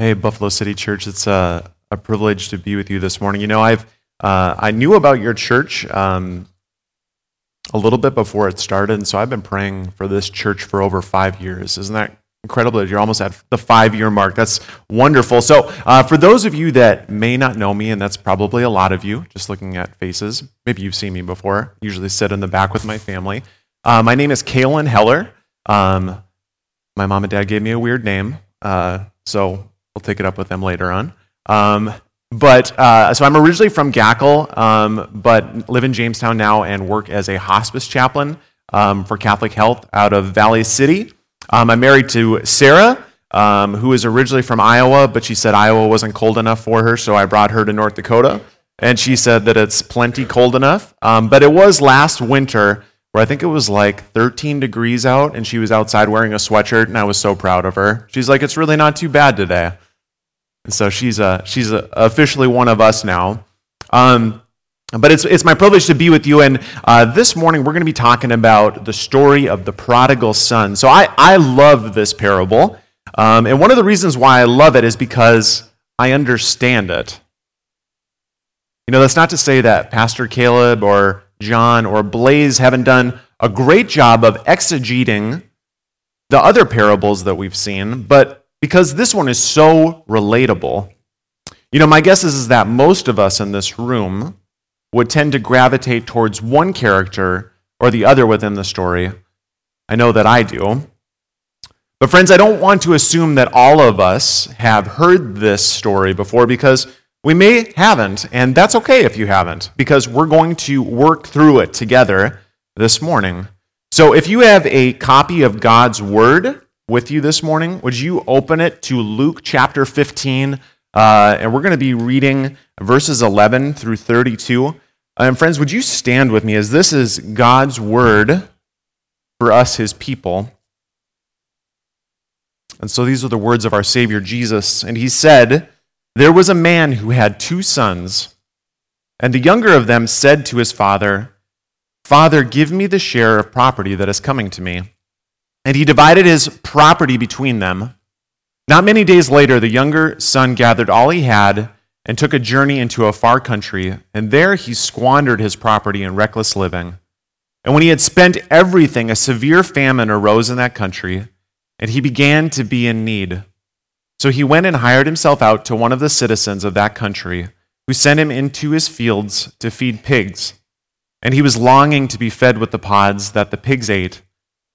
Hey, Buffalo City Church, it's a, a privilege to be with you this morning. You know, I've uh, I knew about your church um, a little bit before it started, and so I've been praying for this church for over five years. Isn't that incredible? You're almost at the five year mark. That's wonderful. So, uh, for those of you that may not know me, and that's probably a lot of you, just looking at faces, maybe you've seen me before. I usually sit in the back with my family. Uh, my name is Kalen Heller. Um, my mom and dad gave me a weird name, uh, so We'll take it up with them later on. Um, but uh, so I'm originally from Gackle, um, but live in Jamestown now and work as a hospice chaplain um, for Catholic Health out of Valley City. Um, I'm married to Sarah, um, who is originally from Iowa, but she said Iowa wasn't cold enough for her, so I brought her to North Dakota. And she said that it's plenty cold enough. Um, but it was last winter where I think it was like 13 degrees out, and she was outside wearing a sweatshirt, and I was so proud of her. She's like, It's really not too bad today. And so she's, a, she's a, officially one of us now. Um, but it's, it's my privilege to be with you. And uh, this morning, we're going to be talking about the story of the prodigal son. So I, I love this parable. Um, and one of the reasons why I love it is because I understand it. You know, that's not to say that Pastor Caleb or John or Blaze haven't done a great job of exegeting the other parables that we've seen, but because this one is so relatable. You know, my guess is, is that most of us in this room would tend to gravitate towards one character or the other within the story. I know that I do. But, friends, I don't want to assume that all of us have heard this story before because we may haven't, and that's okay if you haven't, because we're going to work through it together this morning. So, if you have a copy of God's Word, with you this morning, would you open it to Luke chapter 15? Uh, and we're going to be reading verses 11 through 32. And friends, would you stand with me as this is God's word for us, his people? And so these are the words of our Savior Jesus. And he said, There was a man who had two sons. And the younger of them said to his father, Father, give me the share of property that is coming to me. And he divided his property between them. Not many days later, the younger son gathered all he had and took a journey into a far country, and there he squandered his property in reckless living. And when he had spent everything, a severe famine arose in that country, and he began to be in need. So he went and hired himself out to one of the citizens of that country, who sent him into his fields to feed pigs. And he was longing to be fed with the pods that the pigs ate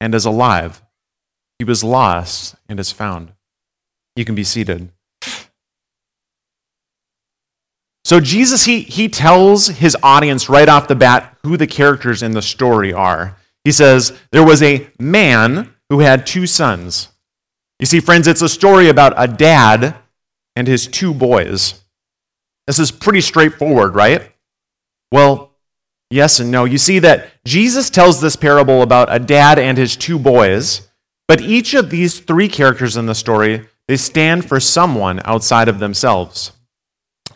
and is alive. He was lost and is found. You can be seated. So Jesus, he, he tells his audience right off the bat who the characters in the story are. He says, There was a man who had two sons. You see, friends, it's a story about a dad and his two boys. This is pretty straightforward, right? Well, yes and no. You see that Jesus tells this parable about a dad and his two boys, but each of these three characters in the story, they stand for someone outside of themselves.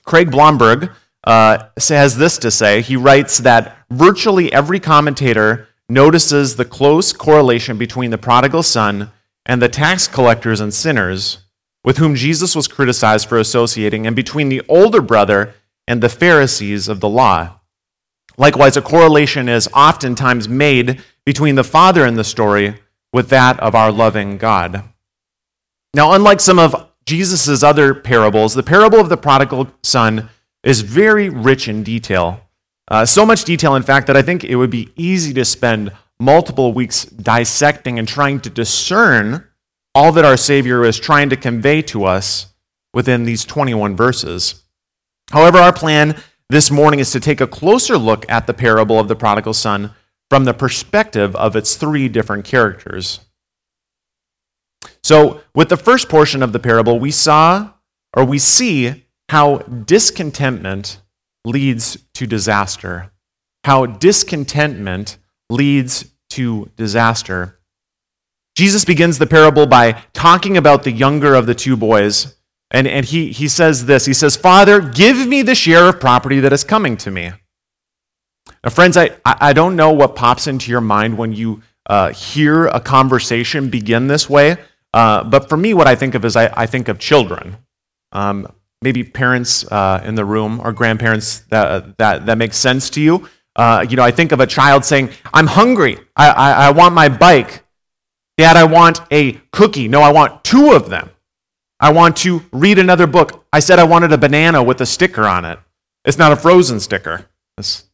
Craig Blomberg uh, has this to say. He writes that virtually every commentator notices the close correlation between the prodigal son and the tax collectors and sinners with whom Jesus was criticized for associating, and between the older brother and the Pharisees of the law. Likewise, a correlation is oftentimes made between the father in the story with that of our loving God. Now, unlike some of Jesus' other parables, the parable of the prodigal son is very rich in detail. Uh, so much detail, in fact, that I think it would be easy to spend multiple weeks dissecting and trying to discern all that our Savior is trying to convey to us within these 21 verses. However, our plan this morning is to take a closer look at the parable of the prodigal son from the perspective of its three different characters. So, with the first portion of the parable, we saw or we see how discontentment leads to disaster. How discontentment leads to disaster. Jesus begins the parable by talking about the younger of the two boys. And, and he, he says this He says, Father, give me the share of property that is coming to me. Now, friends, I, I don't know what pops into your mind when you uh, hear a conversation begin this way. Uh, but for me, what I think of is I, I think of children. Um, maybe parents uh, in the room or grandparents that, that, that makes sense to you. Uh, you know, I think of a child saying, I'm hungry. I, I, I want my bike. Dad, I want a cookie. No, I want two of them. I want to read another book. I said I wanted a banana with a sticker on it. It's not a frozen sticker. It's,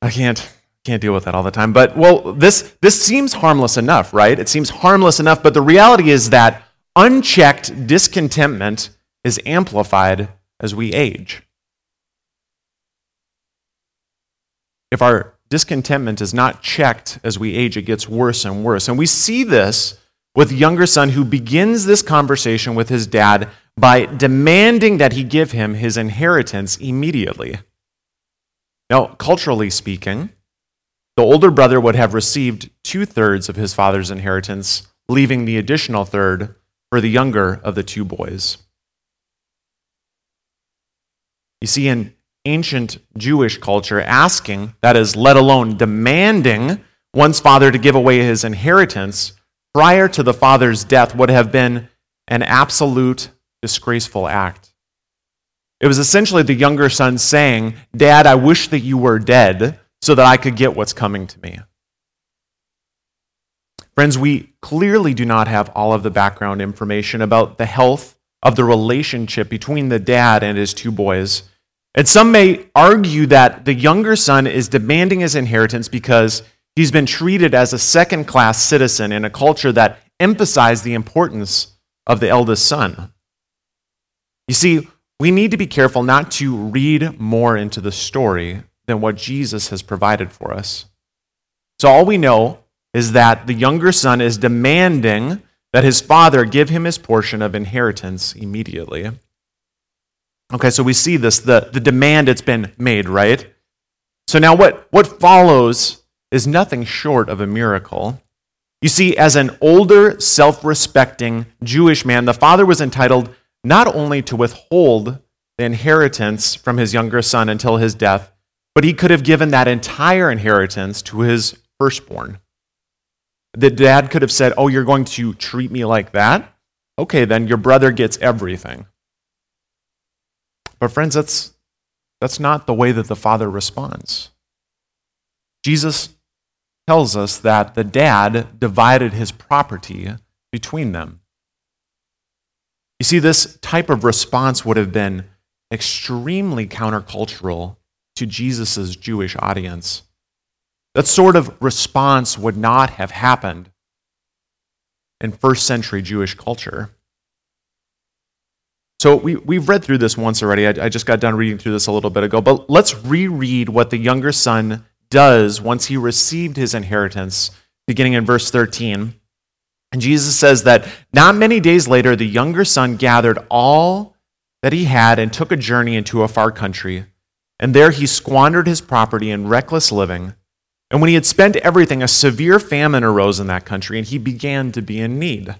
I can't can't deal with that all the time. But well, this this seems harmless enough, right? It seems harmless enough, but the reality is that unchecked discontentment is amplified as we age. If our discontentment is not checked as we age, it gets worse and worse. And we see this with younger son who begins this conversation with his dad by demanding that he give him his inheritance immediately. Now, culturally speaking, the older brother would have received two thirds of his father's inheritance, leaving the additional third for the younger of the two boys. You see, in ancient Jewish culture, asking, that is, let alone demanding, one's father to give away his inheritance prior to the father's death would have been an absolute disgraceful act. It was essentially the younger son saying, Dad, I wish that you were dead so that I could get what's coming to me. Friends, we clearly do not have all of the background information about the health of the relationship between the dad and his two boys. And some may argue that the younger son is demanding his inheritance because he's been treated as a second class citizen in a culture that emphasized the importance of the eldest son. You see, we need to be careful not to read more into the story than what Jesus has provided for us. So all we know is that the younger son is demanding that his father give him his portion of inheritance immediately. Okay, so we see this, the, the demand it's been made, right? So now what, what follows is nothing short of a miracle. You see, as an older, self respecting Jewish man, the father was entitled not only to withhold the inheritance from his younger son until his death, but he could have given that entire inheritance to his firstborn. The dad could have said, Oh, you're going to treat me like that? Okay, then your brother gets everything. But, friends, that's, that's not the way that the father responds. Jesus tells us that the dad divided his property between them. You see, this type of response would have been extremely countercultural to Jesus' Jewish audience. That sort of response would not have happened in first century Jewish culture. So we, we've read through this once already. I, I just got done reading through this a little bit ago, but let's reread what the younger son does once he received his inheritance, beginning in verse 13. And Jesus says that not many days later, the younger son gathered all that he had and took a journey into a far country. And there he squandered his property in reckless living. And when he had spent everything, a severe famine arose in that country, and he began to be in need.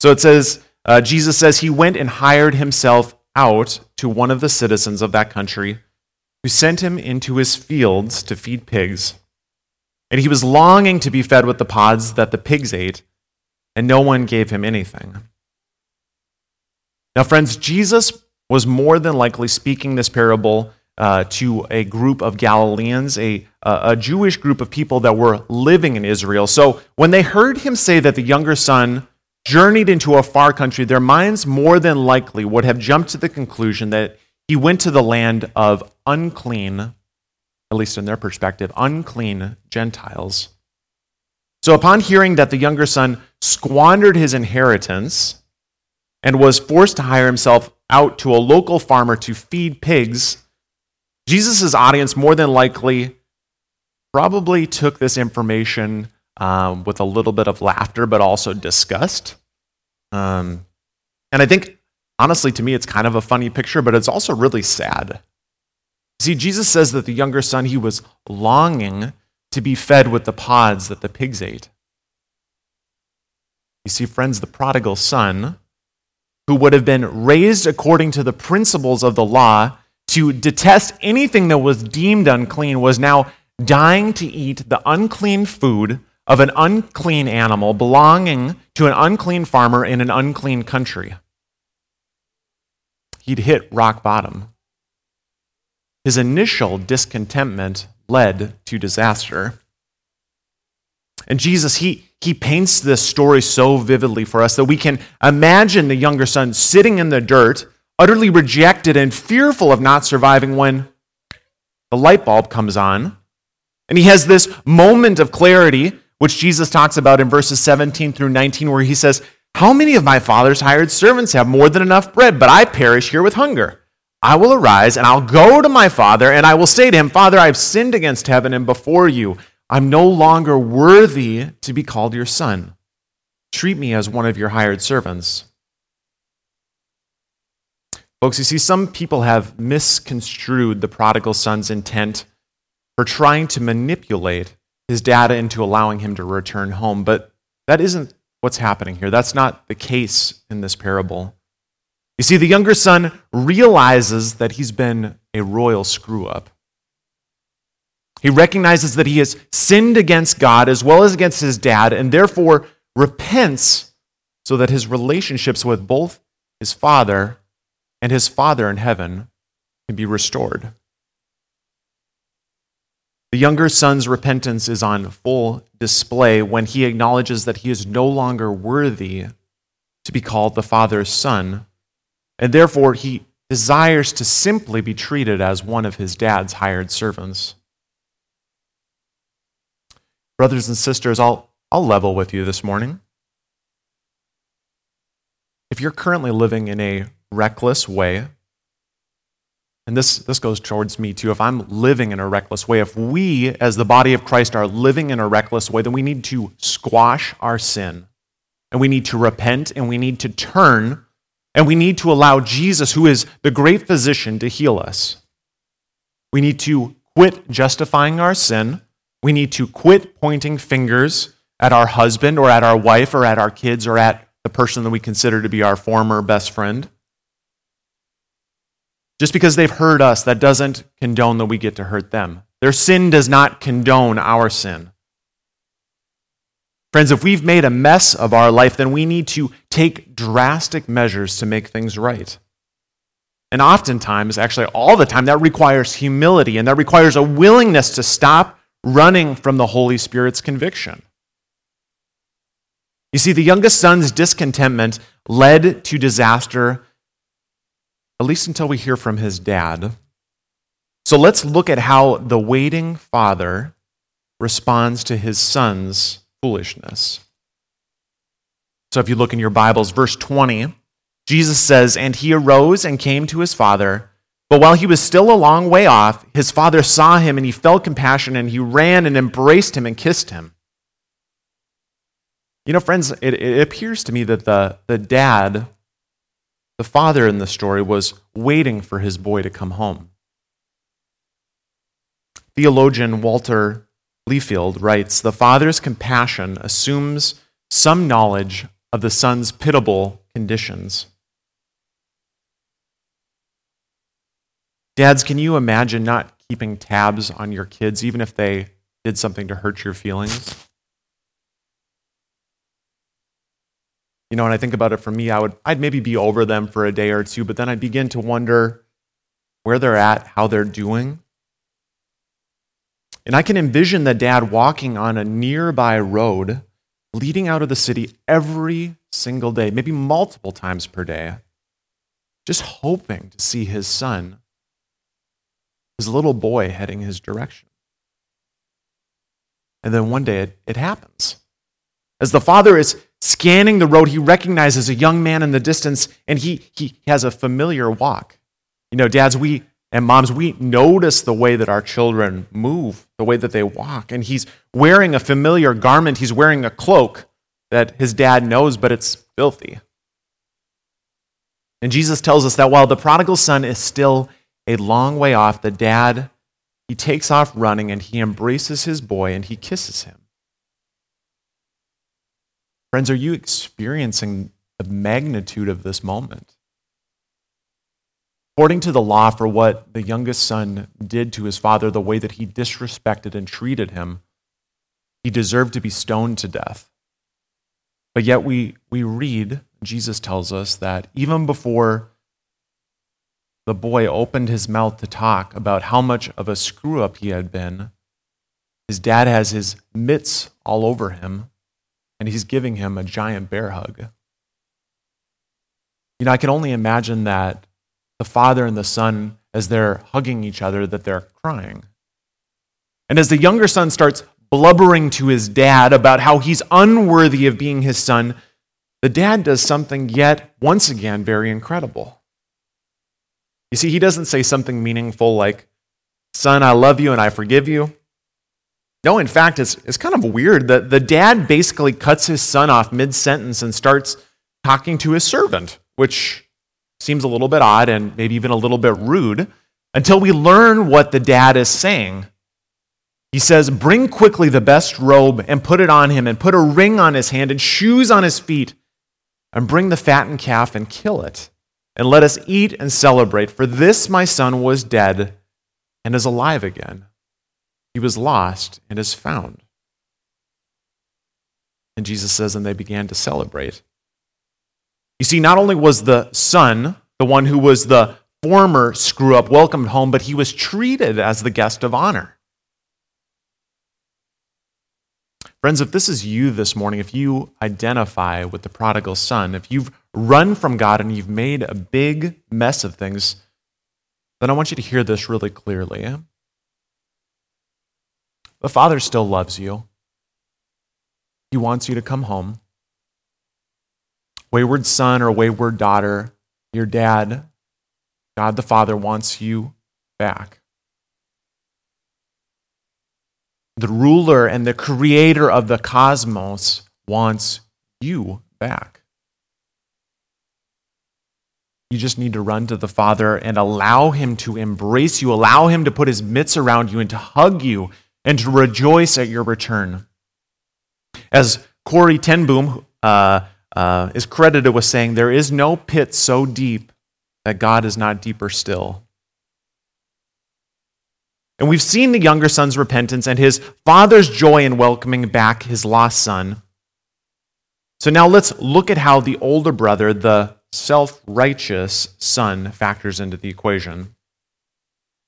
So it says, uh, Jesus says he went and hired himself out to one of the citizens of that country who sent him into his fields to feed pigs. And he was longing to be fed with the pods that the pigs ate, and no one gave him anything. Now, friends, Jesus was more than likely speaking this parable uh, to a group of Galileans, a, a Jewish group of people that were living in Israel. So when they heard him say that the younger son journeyed into a far country, their minds more than likely would have jumped to the conclusion that he went to the land of unclean, at least in their perspective, unclean Gentiles. So upon hearing that the younger son squandered his inheritance and was forced to hire himself out to a local farmer to feed pigs, Jesus' audience more than likely probably took this information um, with a little bit of laughter, but also disgust. Um, and I think, honestly, to me, it's kind of a funny picture, but it's also really sad. See, Jesus says that the younger son, he was longing to be fed with the pods that the pigs ate. You see, friends, the prodigal son, who would have been raised according to the principles of the law to detest anything that was deemed unclean, was now dying to eat the unclean food of an unclean animal belonging to an unclean farmer in an unclean country. He'd hit rock bottom. His initial discontentment led to disaster. And Jesus, he, he paints this story so vividly for us that we can imagine the younger son sitting in the dirt, utterly rejected and fearful of not surviving when the light bulb comes on. And he has this moment of clarity which Jesus talks about in verses 17 through 19, where he says, How many of my father's hired servants have more than enough bread, but I perish here with hunger? I will arise and I'll go to my father, and I will say to him, Father, I've sinned against heaven and before you. I'm no longer worthy to be called your son. Treat me as one of your hired servants. Folks, you see, some people have misconstrued the prodigal son's intent for trying to manipulate his dad into allowing him to return home. But that isn't what's happening here. That's not the case in this parable. You see, the younger son realizes that he's been a royal screw up. He recognizes that he has sinned against God as well as against his dad, and therefore repents so that his relationships with both his father and his father in heaven can be restored. The younger son's repentance is on full display when he acknowledges that he is no longer worthy to be called the father's son, and therefore he desires to simply be treated as one of his dad's hired servants. Brothers and sisters, I'll, I'll level with you this morning. If you're currently living in a reckless way, and this, this goes towards me too. If I'm living in a reckless way, if we as the body of Christ are living in a reckless way, then we need to squash our sin. And we need to repent and we need to turn and we need to allow Jesus, who is the great physician, to heal us. We need to quit justifying our sin. We need to quit pointing fingers at our husband or at our wife or at our kids or at the person that we consider to be our former best friend. Just because they've hurt us, that doesn't condone that we get to hurt them. Their sin does not condone our sin. Friends, if we've made a mess of our life, then we need to take drastic measures to make things right. And oftentimes, actually all the time, that requires humility and that requires a willingness to stop running from the Holy Spirit's conviction. You see, the youngest son's discontentment led to disaster at least until we hear from his dad. So let's look at how the waiting father responds to his son's foolishness. So if you look in your Bibles, verse 20, Jesus says, And he arose and came to his father. But while he was still a long way off, his father saw him and he felt compassion and he ran and embraced him and kissed him. You know, friends, it, it appears to me that the, the dad, the father in the story, was waiting for his boy to come home. Theologian Walter Liefeld writes The father's compassion assumes some knowledge of the son's pitiable conditions. Dads, can you imagine not keeping tabs on your kids, even if they did something to hurt your feelings? You know, when I think about it for me, I would I'd maybe be over them for a day or two, but then I'd begin to wonder where they're at, how they're doing. And I can envision the dad walking on a nearby road leading out of the city every single day, maybe multiple times per day, just hoping to see his son his little boy heading his direction. And then one day it, it happens. As the father is scanning the road, he recognizes a young man in the distance and he, he has a familiar walk. You know, dads, we and moms, we notice the way that our children move, the way that they walk. And he's wearing a familiar garment, he's wearing a cloak that his dad knows, but it's filthy. And Jesus tells us that while the prodigal son is still a long way off, the dad, he takes off running and he embraces his boy and he kisses him. Friends, are you experiencing the magnitude of this moment? According to the law, for what the youngest son did to his father, the way that he disrespected and treated him, he deserved to be stoned to death. But yet we, we read, Jesus tells us that even before the boy opened his mouth to talk about how much of a screw up he had been, his dad has his mitts all over him, and he's giving him a giant bear hug. You know, I can only imagine that the father and the son, as they're hugging each other, that they're crying. And as the younger son starts blubbering to his dad about how he's unworthy of being his son, the dad does something yet once again very incredible. You see, he doesn't say something meaningful like, Son, I love you and I forgive you. No, in fact, it's, it's kind of weird that the dad basically cuts his son off mid sentence and starts talking to his servant, which seems a little bit odd and maybe even a little bit rude until we learn what the dad is saying. He says, Bring quickly the best robe and put it on him, and put a ring on his hand and shoes on his feet, and bring the fattened calf and kill it and let us eat and celebrate. For this my son was dead and is alive again. He was lost and is found. And Jesus says, and they began to celebrate. You see, not only was the son, the one who was the former screw up, welcomed home, but he was treated as the guest of honor. Friends, if this is you this morning, if you identify with the prodigal son, if you've run from God and you've made a big mess of things, then I want you to hear this really clearly. The Father still loves you. He wants you to come home. Wayward son or wayward daughter, your dad, God the Father, wants you back the ruler and the creator of the cosmos wants you back. You just need to run to the Father and allow Him to embrace you, allow Him to put His mitts around you and to hug you and to rejoice at your return. As Corrie ten Boom uh, uh, is credited with saying, There is no pit so deep that God is not deeper still. And we've seen the younger son's repentance and his father's joy in welcoming back his lost son. So now let's look at how the older brother, the self righteous son, factors into the equation.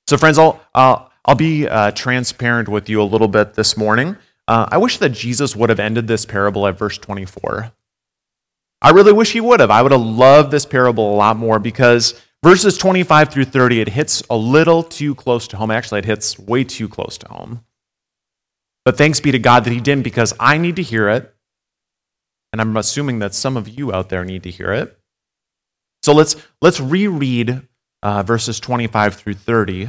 So, friends, I'll, uh, I'll be uh, transparent with you a little bit this morning. Uh, I wish that Jesus would have ended this parable at verse 24. I really wish he would have. I would have loved this parable a lot more because Verses 25 through 30, it hits a little too close to home. Actually, it hits way too close to home. But thanks be to God that He didn't because I need to hear it. And I'm assuming that some of you out there need to hear it. So let's, let's reread uh, verses 25 through 30.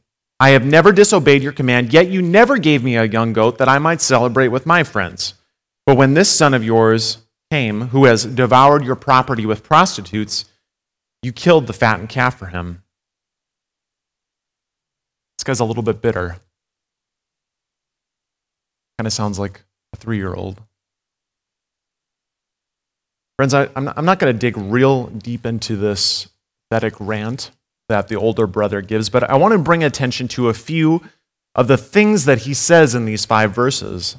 I have never disobeyed your command, yet you never gave me a young goat that I might celebrate with my friends. But when this son of yours came, who has devoured your property with prostitutes, you killed the fattened calf for him. This guy's a little bit bitter. Kind of sounds like a three year old. Friends, I, am not, not going to dig real deep into this pathetic rant that the older brother gives, but I want to bring attention to a few of the things that he says in these five verses.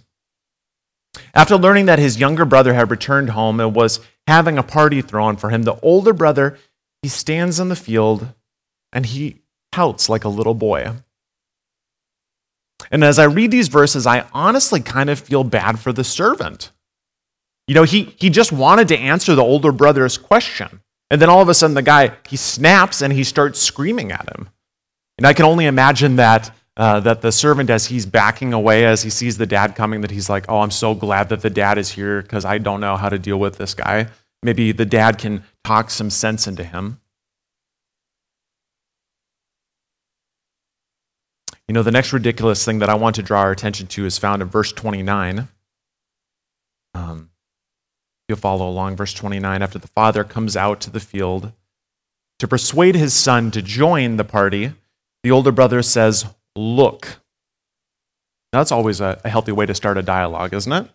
After learning that his younger brother had returned home and was having a party thrown for him, the older brother he stands in the field and he pouts like a little boy. And as I read these verses, I honestly kind of feel bad for the servant. You know, he, he just wanted to answer the older brother's question. And then all of a sudden, the guy, he snaps and he starts screaming at him. And I can only imagine that, uh, that the servant, as he's backing away, as he sees the dad coming, that he's like, oh, I'm so glad that the dad is here because I don't know how to deal with this guy. Maybe the dad can talk some sense into him. You know, the next ridiculous thing that I want to draw our attention to is found in verse 29. Um, you'll follow along, verse 29. After the father comes out to the field to persuade his son to join the party, the older brother says, Look. Now, that's always a, a healthy way to start a dialogue, isn't it?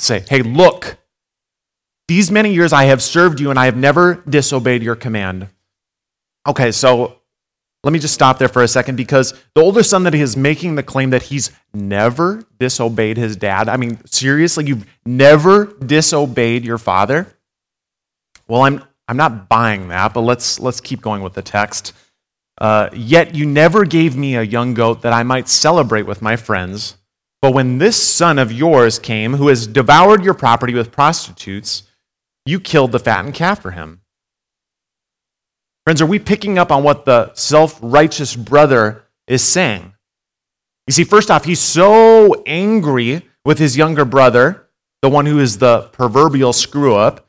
Say, Hey, look. These many years I have served you and I have never disobeyed your command. Okay, so let me just stop there for a second because the older son that is making the claim that he's never disobeyed his dad. I mean, seriously, you've never disobeyed your father? Well, I'm, I'm not buying that, but let's, let's keep going with the text. Uh, Yet you never gave me a young goat that I might celebrate with my friends. But when this son of yours came, who has devoured your property with prostitutes, you killed the fattened calf for him. Friends, are we picking up on what the self righteous brother is saying? You see, first off, he's so angry with his younger brother, the one who is the proverbial screw up.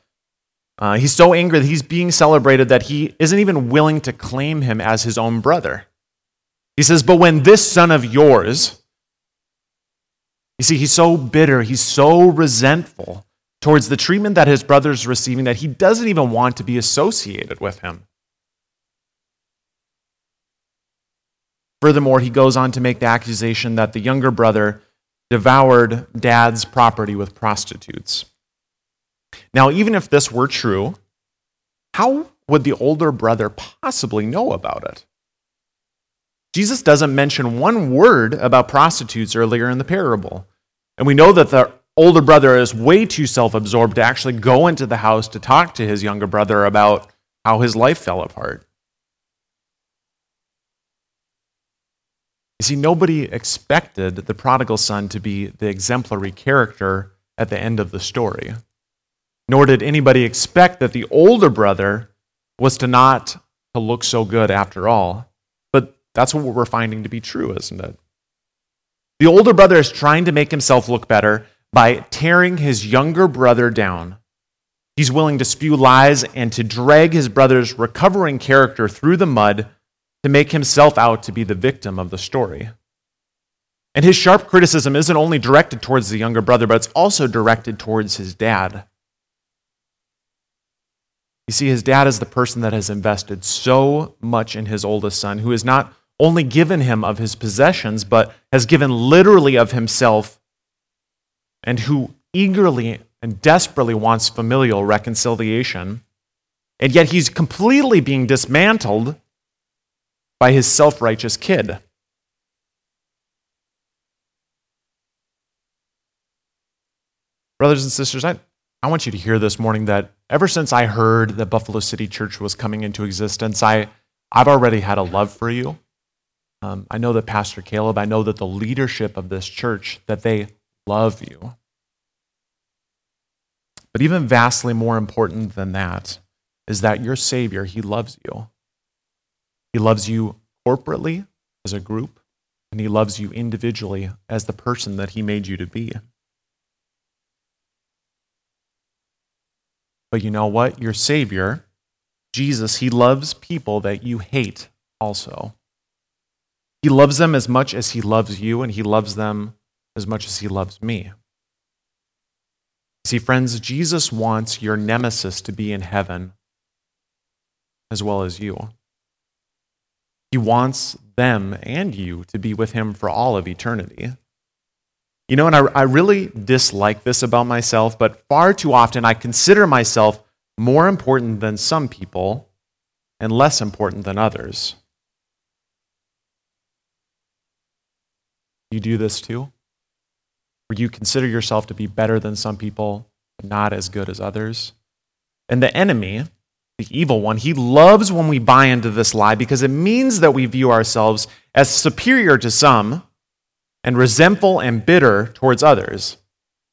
Uh, he's so angry that he's being celebrated that he isn't even willing to claim him as his own brother. He says, But when this son of yours, you see, he's so bitter, he's so resentful towards the treatment that his brother's receiving that he doesn't even want to be associated with him. Furthermore, he goes on to make the accusation that the younger brother devoured dad's property with prostitutes. Now, even if this were true, how would the older brother possibly know about it? Jesus doesn't mention one word about prostitutes earlier in the parable. And we know that the older brother is way too self absorbed to actually go into the house to talk to his younger brother about how his life fell apart. You see, nobody expected the prodigal son to be the exemplary character at the end of the story. Nor did anybody expect that the older brother was to not to look so good after all. But that's what we're finding to be true, isn't it? The older brother is trying to make himself look better by tearing his younger brother down. He's willing to spew lies and to drag his brother's recovering character through the mud to make himself out to be the victim of the story. And his sharp criticism isn't only directed towards the younger brother, but it's also directed towards his dad. You see, his dad is the person that has invested so much in his oldest son, who has not only given him of his possessions, but has given literally of himself, and who eagerly and desperately wants familial reconciliation. And yet he's completely being dismantled by his self righteous kid. Brothers and sisters, I, I want you to hear this morning that ever since I heard that Buffalo City Church was coming into existence, I, I've already had a love for you. Um, I know that Pastor Caleb, I know that the leadership of this church, that they love you. But even vastly more important than that is that your Savior, He loves you. He loves you corporately as a group, and He loves you individually as the person that He made you to be. But you know what? Your Savior, Jesus, He loves people that you hate also. He loves them as much as He loves you, and He loves them as much as He loves me. See, friends, Jesus wants your nemesis to be in heaven as well as you. He wants them and you to be with Him for all of eternity. You know, and I, I really dislike this about myself, but far too often I consider myself more important than some people and less important than others. You do this too? Where you consider yourself to be better than some people, not as good as others? And the enemy, the evil one, he loves when we buy into this lie because it means that we view ourselves as superior to some and resentful and bitter towards others.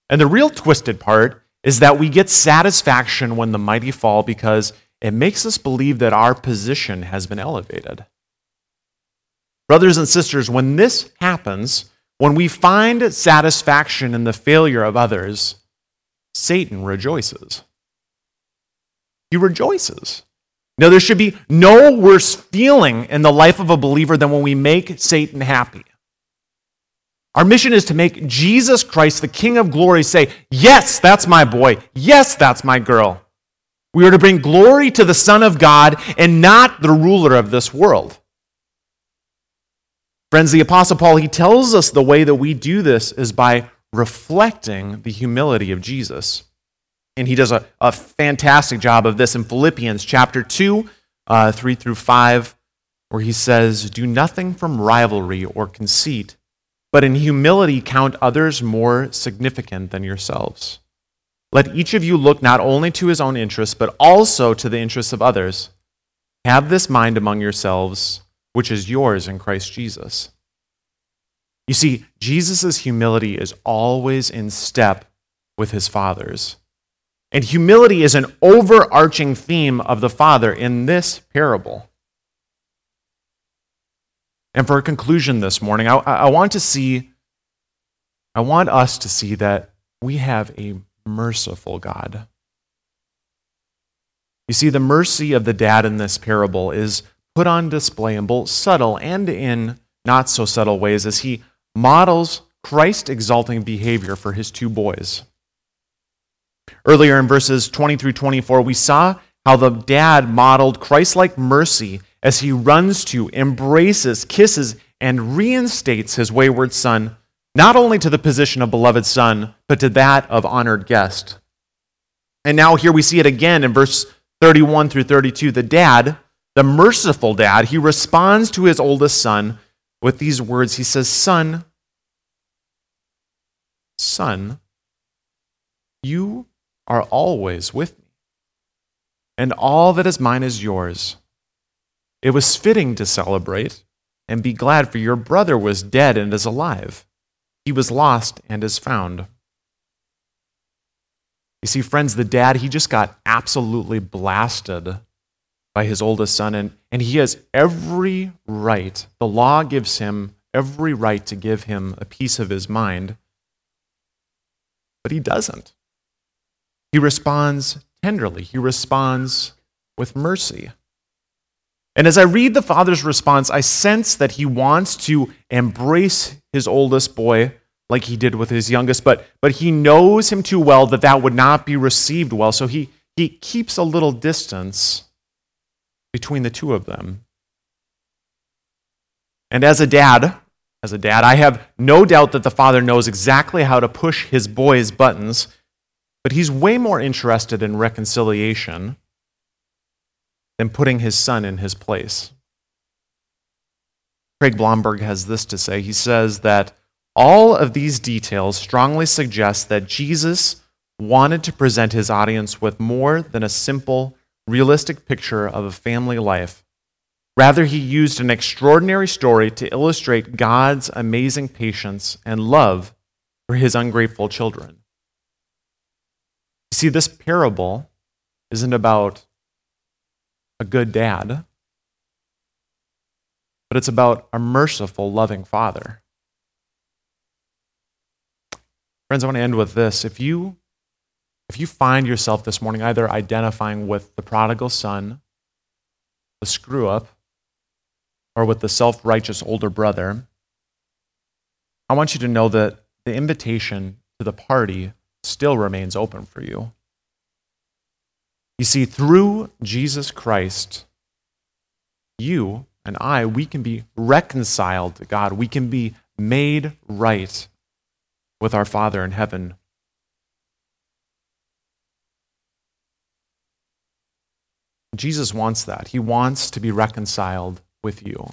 And the real twisted part is that we get satisfaction when the mighty fall because it makes us believe that our position has been elevated. Brothers and sisters, when this happens, when we find satisfaction in the failure of others, Satan rejoices. He rejoices. Now, there should be no worse feeling in the life of a believer than when we make Satan happy. Our mission is to make Jesus Christ, the King of glory, say, Yes, that's my boy. Yes, that's my girl. We are to bring glory to the Son of God and not the ruler of this world. Friends, the Apostle Paul, he tells us the way that we do this is by reflecting the humility of Jesus. And he does a, a fantastic job of this in Philippians chapter 2, uh, 3 through 5, where he says, Do nothing from rivalry or conceit but in humility count others more significant than yourselves. Let each of you look not only to his own interests, but also to the interests of others. Have this mind among yourselves, which is yours in Christ Jesus. You see, Jesus' humility is always in step with his Father's. And humility is an overarching theme of the Father in this parable. And for a conclusion this morning, I, I want to see, I want us to see that we have a merciful God. You see, the mercy of the dad in this parable is put on display in both subtle and in not so subtle ways as he models Christ exalting behavior for his two boys. Earlier in verses 20 through 24, we saw how the dad modeled Christ like mercy as he runs to, embraces, kisses, and reinstates his wayward son, not only to the position of beloved son, but to that of honored guest. And now here we see it again in verse 31 through 32. The dad, the merciful dad, he responds to his oldest son with these words. He says, Son, son, you are always with me, and all that is mine is yours. It was fitting to celebrate and be glad, for your brother was dead and is alive. He was lost and is found. You see, friends, the dad, he just got absolutely blasted by his oldest son, and, and he has every right. The law gives him every right to give him a piece of his mind, but he doesn't. He responds tenderly, he responds with mercy. And as I read the father's response, I sense that he wants to embrace his oldest boy like he did with his youngest, but, but he knows him too well that that would not be received well. So he, he keeps a little distance between the two of them. And as a dad, as a dad, I have no doubt that the father knows exactly how to push his boy's buttons, but he's way more interested in reconciliation than putting his son in his place. Craig Blomberg has this to say. He says that all of these details strongly suggest that Jesus wanted to present his audience with more than a simple, realistic picture of a family life. Rather, he used an extraordinary story to illustrate God's amazing patience and love for his ungrateful children. You see, this parable isn't about a good dad, but it's about a merciful, loving father. Friends, I want to end with this. If you if you find yourself this morning either identifying with the prodigal son, the screw up, or with the self righteous older brother, I want you to know that the invitation to the party still remains open for you. You see, through Jesus Christ, you and I, we can be reconciled to God. We can be made right with our Father in heaven. Jesus wants that. He wants to be reconciled with you.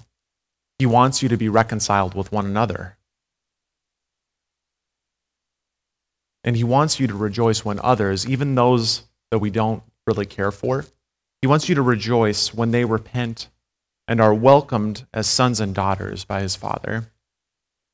He wants you to be reconciled with one another. And He wants you to rejoice when others, even those that we don't really care for, He wants you to rejoice when they repent and are welcomed as sons and daughters by His Father.